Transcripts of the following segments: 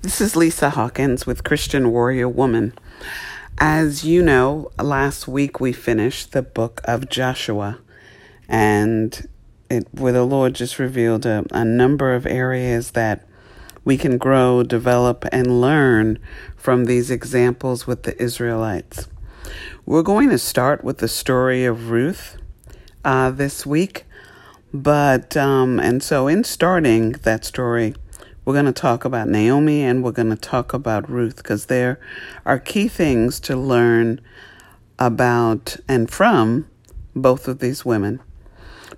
This is Lisa Hawkins with Christian Warrior Woman. As you know, last week we finished the book of Joshua, and it, where the Lord just revealed a, a number of areas that we can grow, develop, and learn from these examples with the Israelites. We're going to start with the story of Ruth uh, this week, but um, and so in starting that story. We're going to talk about Naomi and we're going to talk about Ruth because there are key things to learn about and from both of these women.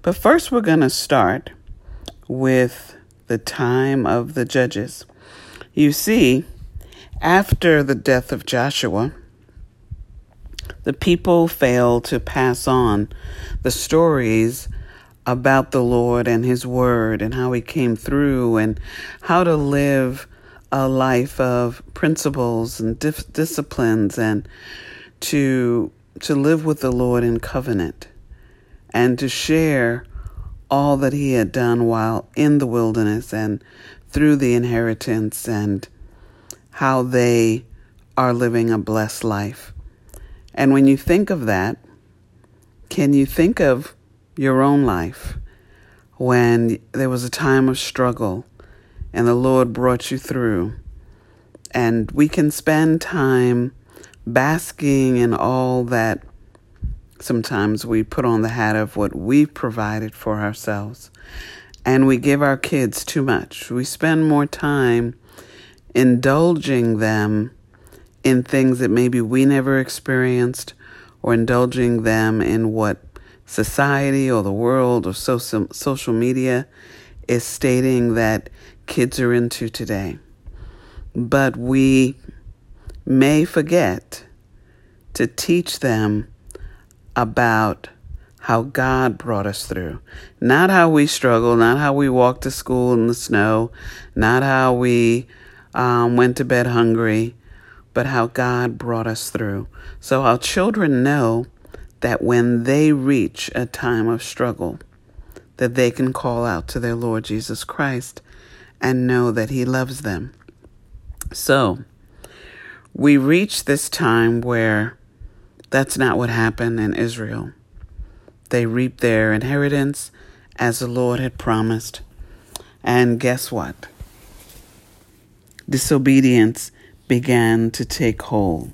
But first, we're going to start with the time of the judges. You see, after the death of Joshua, the people failed to pass on the stories about the Lord and His Word and how He came through and how to live a life of principles and dif- disciplines and to to live with the Lord in covenant and to share all that he had done while in the wilderness and through the inheritance and how they are living a blessed life. And when you think of that, can you think of your own life when there was a time of struggle and the Lord brought you through. And we can spend time basking in all that sometimes we put on the hat of what we've provided for ourselves. And we give our kids too much. We spend more time indulging them in things that maybe we never experienced or indulging them in what society or the world or social, social media is stating that kids are into today. But we may forget to teach them about how God brought us through. Not how we struggle, not how we walked to school in the snow, not how we um, went to bed hungry, but how God brought us through. So our children know that when they reach a time of struggle, that they can call out to their Lord Jesus Christ and know that He loves them. So, we reach this time where that's not what happened in Israel. They reaped their inheritance as the Lord had promised. And guess what? Disobedience began to take hold.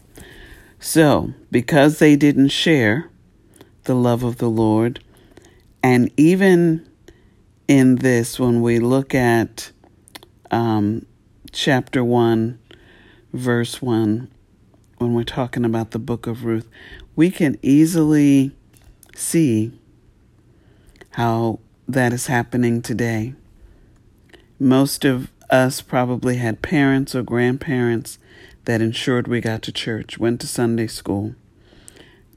So, because they didn't share, the love of the Lord. And even in this, when we look at um, chapter 1, verse 1, when we're talking about the book of Ruth, we can easily see how that is happening today. Most of us probably had parents or grandparents that ensured we got to church, went to Sunday school.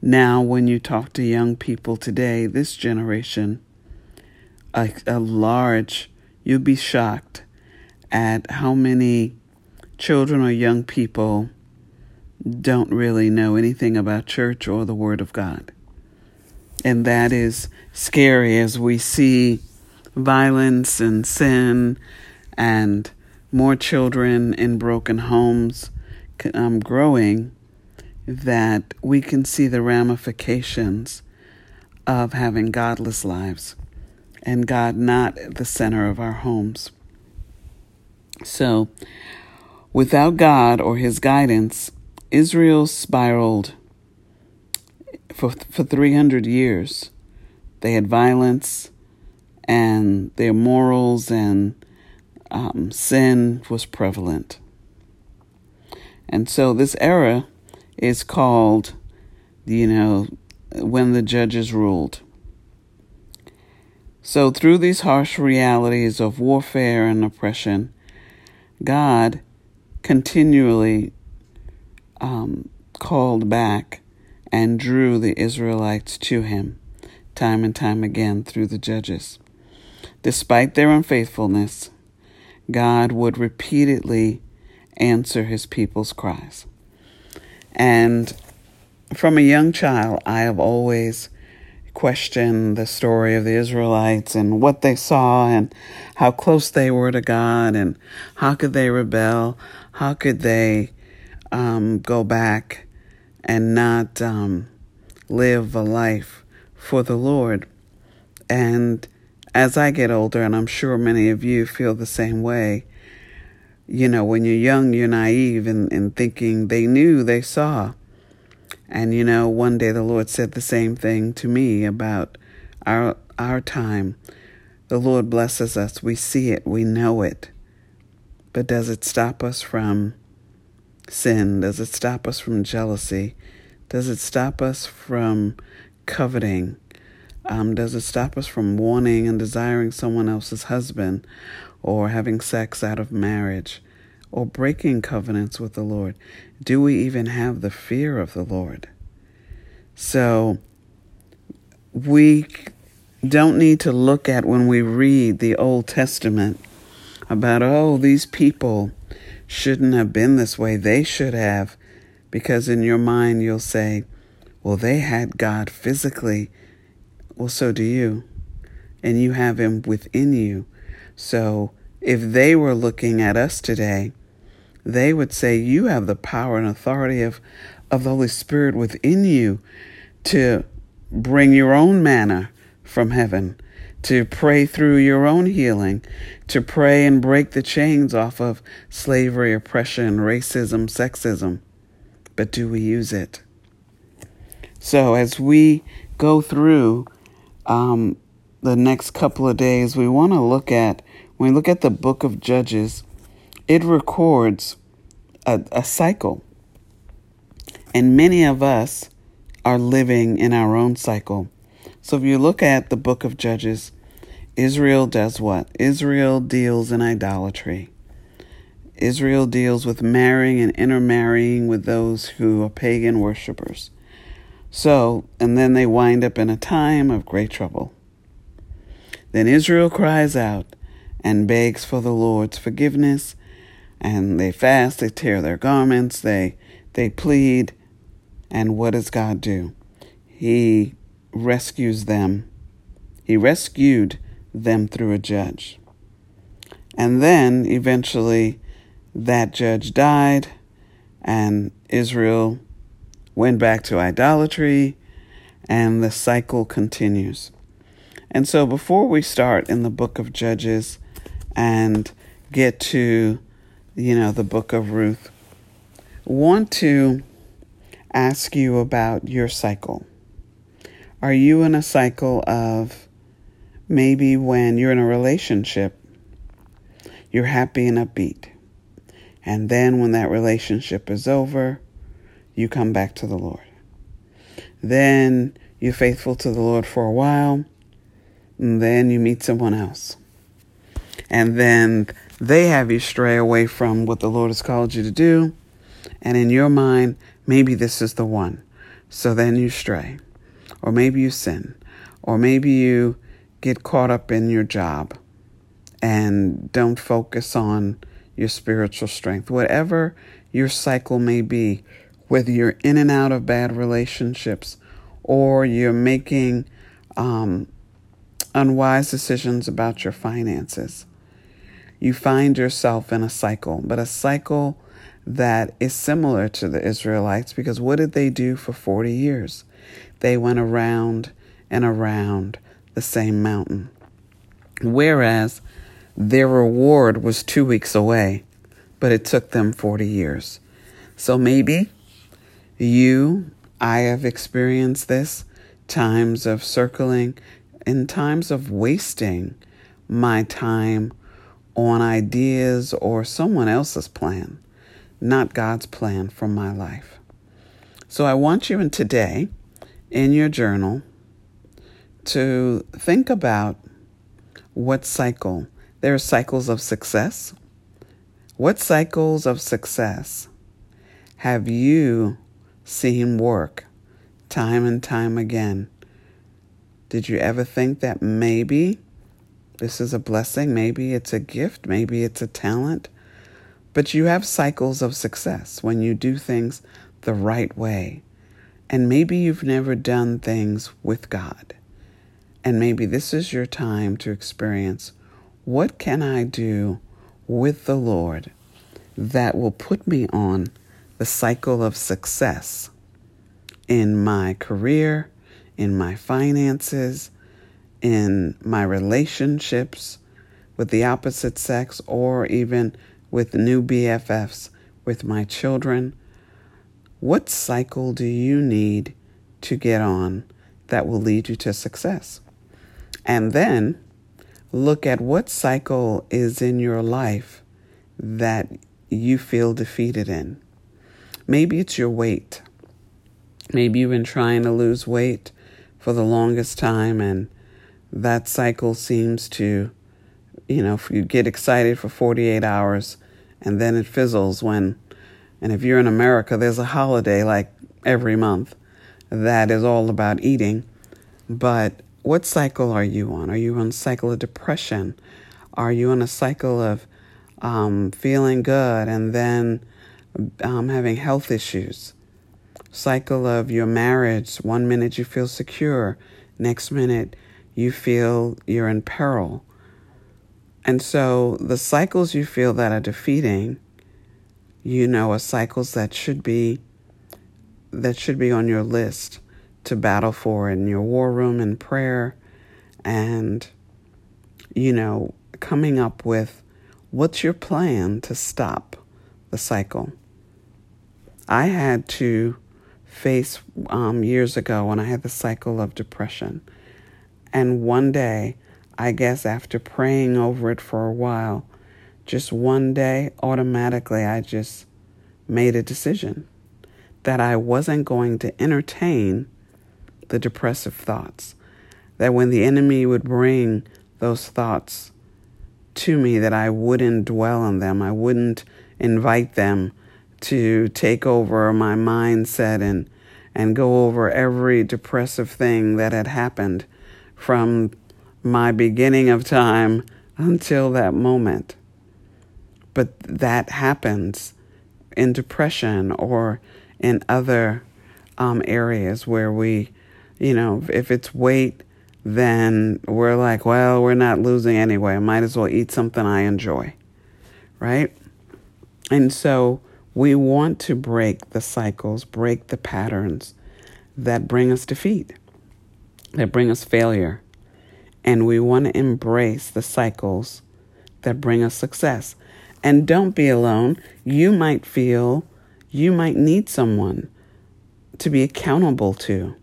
Now, when you talk to young people today, this generation, a, a large, you'd be shocked at how many children or young people don't really know anything about church or the Word of God. And that is scary as we see violence and sin and more children in broken homes um, growing that we can see the ramifications of having godless lives and God not at the center of our homes. So, without God or His guidance, Israel spiraled for, for 300 years. They had violence, and their morals and um, sin was prevalent. And so, this era is called, you know, when the judges ruled. So, through these harsh realities of warfare and oppression, God continually um, called back and drew the Israelites to him time and time again through the judges. Despite their unfaithfulness, God would repeatedly answer his people's cries. And from a young child, I have always questioned the story of the Israelites and what they saw and how close they were to God and how could they rebel? How could they um, go back and not um, live a life for the Lord? And as I get older, and I'm sure many of you feel the same way, you know, when you're young, you're naive and, and thinking they knew, they saw. And you know, one day the Lord said the same thing to me about our our time. The Lord blesses us. We see it, we know it. But does it stop us from sin? Does it stop us from jealousy? Does it stop us from coveting? Um, does it stop us from wanting and desiring someone else's husband or having sex out of marriage? or breaking covenants with the Lord? Do we even have the fear of the Lord? So we don't need to look at when we read the Old Testament about, oh, these people shouldn't have been this way. They should have. Because in your mind, you'll say, well, they had God physically. Well, so do you. And you have Him within you. So if they were looking at us today, they would say you have the power and authority of, of the Holy Spirit within you to bring your own manna from heaven, to pray through your own healing, to pray and break the chains off of slavery, oppression, racism, sexism. But do we use it? So as we go through um, the next couple of days, we want to look at, when we look at the book of Judges, it records a, a cycle. And many of us are living in our own cycle. So if you look at the book of Judges, Israel does what? Israel deals in idolatry. Israel deals with marrying and intermarrying with those who are pagan worshippers. So, and then they wind up in a time of great trouble. Then Israel cries out and begs for the Lord's forgiveness and they fast, they tear their garments, they they plead, and what does God do? He rescues them. He rescued them through a judge. And then eventually that judge died and Israel went back to idolatry and the cycle continues. And so before we start in the book of Judges and get to you know, the book of Ruth, want to ask you about your cycle. Are you in a cycle of maybe when you're in a relationship, you're happy and upbeat. And then when that relationship is over, you come back to the Lord. Then you're faithful to the Lord for a while, and then you meet someone else. And then they have you stray away from what the Lord has called you to do. And in your mind, maybe this is the one. So then you stray. Or maybe you sin. Or maybe you get caught up in your job and don't focus on your spiritual strength. Whatever your cycle may be, whether you're in and out of bad relationships or you're making um, unwise decisions about your finances you find yourself in a cycle, but a cycle that is similar to the Israelites because what did they do for 40 years? They went around and around the same mountain. Whereas their reward was two weeks away, but it took them 40 years. So maybe you, I have experienced this times of circling in times of wasting my time on ideas or someone else's plan, not God's plan for my life. So I want you in today, in your journal, to think about what cycle. There are cycles of success. What cycles of success have you seen work time and time again? Did you ever think that maybe this is a blessing. Maybe it's a gift. Maybe it's a talent. But you have cycles of success when you do things the right way. And maybe you've never done things with God. And maybe this is your time to experience what can I do with the Lord that will put me on the cycle of success in my career, in my finances, in my relationships with the opposite sex, or even with new BFFs with my children. What cycle do you need to get on that will lead you to success? And then look at what cycle is in your life that you feel defeated in. Maybe it's your weight. Maybe you've been trying to lose weight for the longest time, and that cycle seems to, you know, you get excited for 48 hours and then it fizzles when, and if you're in America, there's a holiday like every month that is all about eating. But what cycle are you on? Are you on a cycle of depression? Are you on a cycle of um, feeling good and then um, having health issues? Cycle of your marriage. One minute you feel secure, next minute you feel you're in peril. And so the cycles you feel that are defeating, you know, are cycles that should be that should be on your list to battle for in your war room in prayer and you know, coming up with what's your plan to stop the cycle. I had to face um, years ago when I had the cycle of depression. And one day I guess after praying over it for a while, just one day, automatically, I just made a decision that I wasn't going to entertain the depressive thoughts. That when the enemy would bring those thoughts to me, that I wouldn't dwell on them. I wouldn't invite them to take over my mindset and and go over every depressive thing that had happened from my beginning of time until that moment. But that happens in depression or in other um, areas where we, you know, if it's weight, then we're like, well, we're not losing anyway. I might as well eat something I enjoy, right? And so we want to break the cycles, break the patterns that bring us defeat, that bring us failure, and we want to embrace the cycles that bring us success. And don't be alone. You might feel you might need someone to be accountable to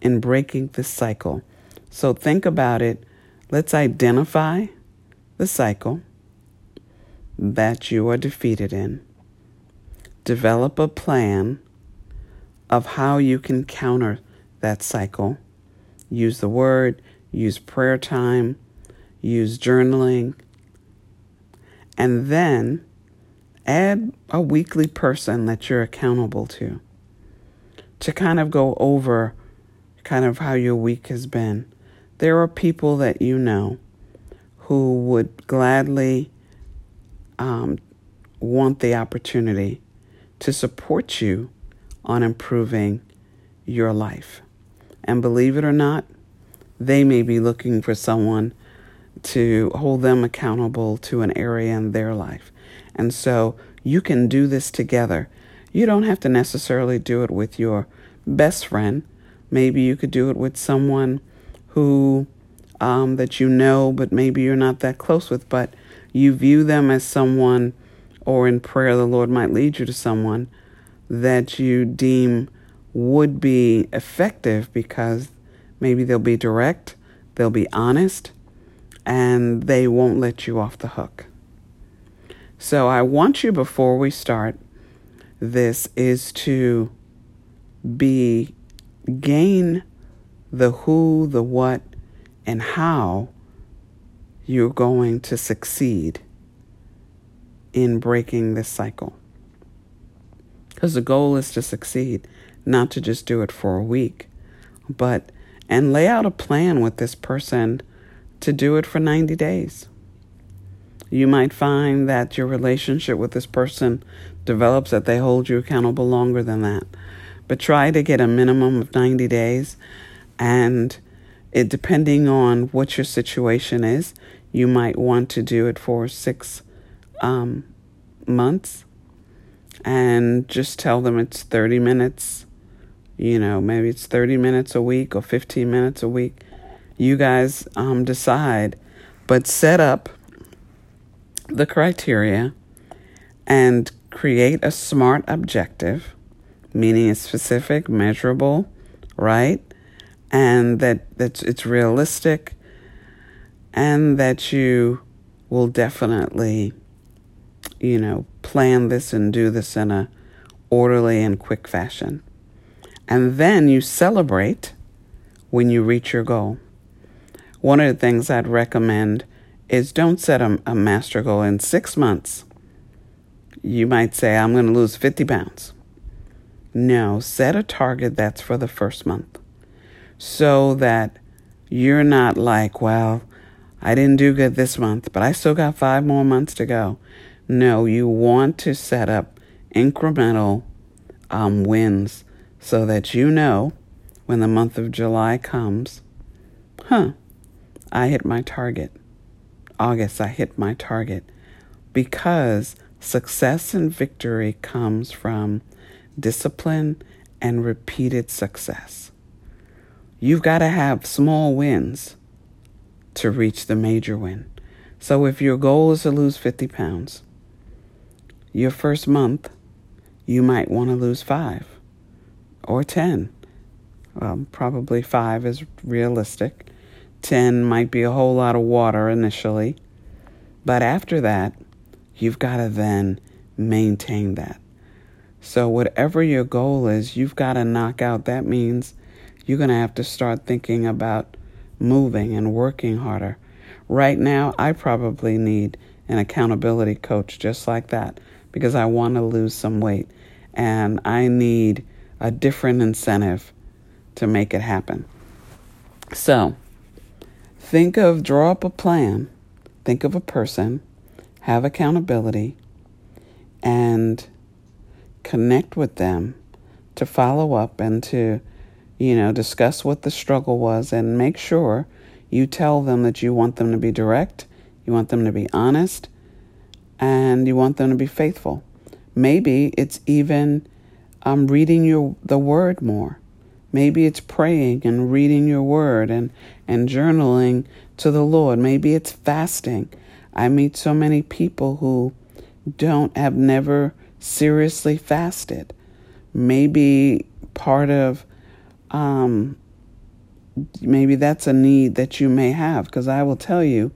in breaking this cycle. So think about it. Let's identify the cycle that you are defeated in. Develop a plan of how you can counter that cycle. Use the word, use prayer time, use journaling, and then add a weekly person that you're accountable to to kind of go over kind of how your week has been. There are people that you know who would gladly um, want the opportunity to support you on improving your life. And believe it or not, they may be looking for someone to hold them accountable to an area in their life. And so you can do this together. You don't have to necessarily do it with your best friend. Maybe you could do it with someone who um, that you know, but maybe you're not that close with, but you view them as someone, or in prayer, the Lord might lead you to someone that you deem would be effective because Maybe they'll be direct, they'll be honest, and they won't let you off the hook. So I want you before we start this is to be gain the who, the what, and how you're going to succeed in breaking this cycle. Because the goal is to succeed, not to just do it for a week, but and lay out a plan with this person to do it for 90 days. You might find that your relationship with this person develops that they hold you accountable longer than that. But try to get a minimum of 90 days and it depending on what your situation is, you might want to do it for six um, months and just tell them it's 30 minutes. You know, maybe it's 30 minutes a week or 15 minutes a week. You guys um, decide, but set up the criteria and create a SMART objective, meaning it's specific, measurable, right? And that, that it's realistic and that you will definitely, you know, plan this and do this in a orderly and quick fashion. And then you celebrate when you reach your goal. One of the things I'd recommend is don't set a, a master goal in six months. You might say, I'm going to lose 50 pounds. No, set a target that's for the first month so that you're not like, well, I didn't do good this month, but I still got five more months to go. No, you want to set up incremental um, wins so that you know when the month of July comes, huh, I hit my target. August, I hit my target. Because success and victory comes from discipline and repeated success. You've got to have small wins to reach the major win. So if your goal is to lose 50 pounds, your first month, you might want to lose five or 10. Well, probably five is realistic. 10 might be a whole lot of water initially. But after that, you've got to then maintain that. So, whatever your goal is, you've got to knock out. That means you're going to have to start thinking about moving and working harder. Right now, I probably need an accountability coach just like that because I want to lose some weight. And I need a different incentive to make it happen. So, think of, draw up a plan, think of a person, have accountability, and connect with them to follow up and to you know, discuss what the struggle was. And make sure you tell them that you want them to be direct, you want them to be honest, and you want them to be faithful. Maybe it's even um, reading your the word more. Maybe it's praying and reading your word and, and journaling to the Lord. Maybe it's fasting. I meet so many people who don't have never seriously fasted. Maybe part of um, maybe that's a need that you may have. Because I will tell you,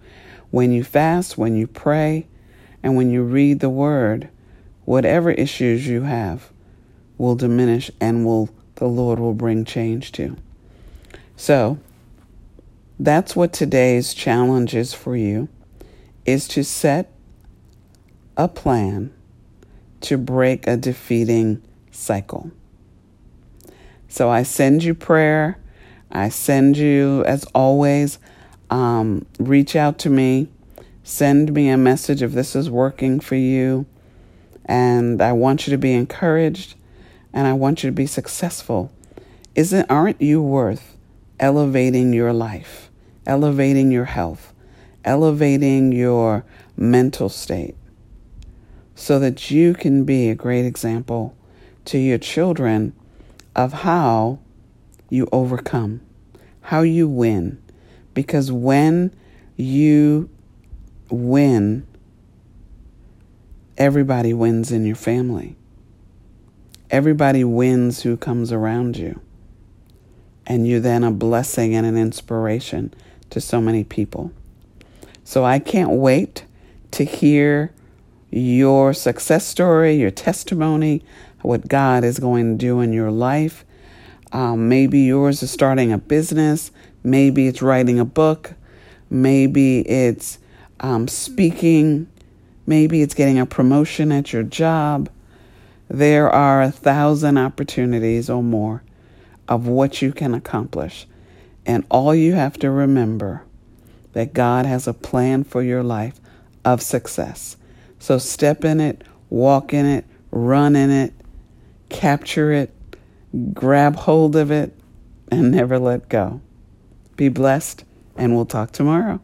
when you fast, when you pray, and when you read the word, whatever issues you have will diminish and will the Lord will bring change to. So that's what today's challenge is for you is to set a plan to break a defeating cycle. So I send you prayer. I send you, as always, um, reach out to me. Send me a message if this is working for you. And I want you to be encouraged and I want you to be successful. Isn't aren't you worth elevating your life, elevating your health, elevating your mental state so that you can be a great example to your children of how you overcome, how you win. Because when you win, everybody wins in your family. Everybody wins who comes around you. And you're then a blessing and an inspiration to so many people. So I can't wait to hear your success story, your testimony, what God is going to do in your life. Um, maybe yours is starting a business. Maybe it's writing a book. Maybe it's um, speaking. Maybe it's getting a promotion at your job. There are a thousand opportunities or more of what you can accomplish. And all you have to remember that God has a plan for your life of success. So step in it, walk in it, run in it, capture it, grab hold of it, and never let go. Be blessed, and we'll talk tomorrow.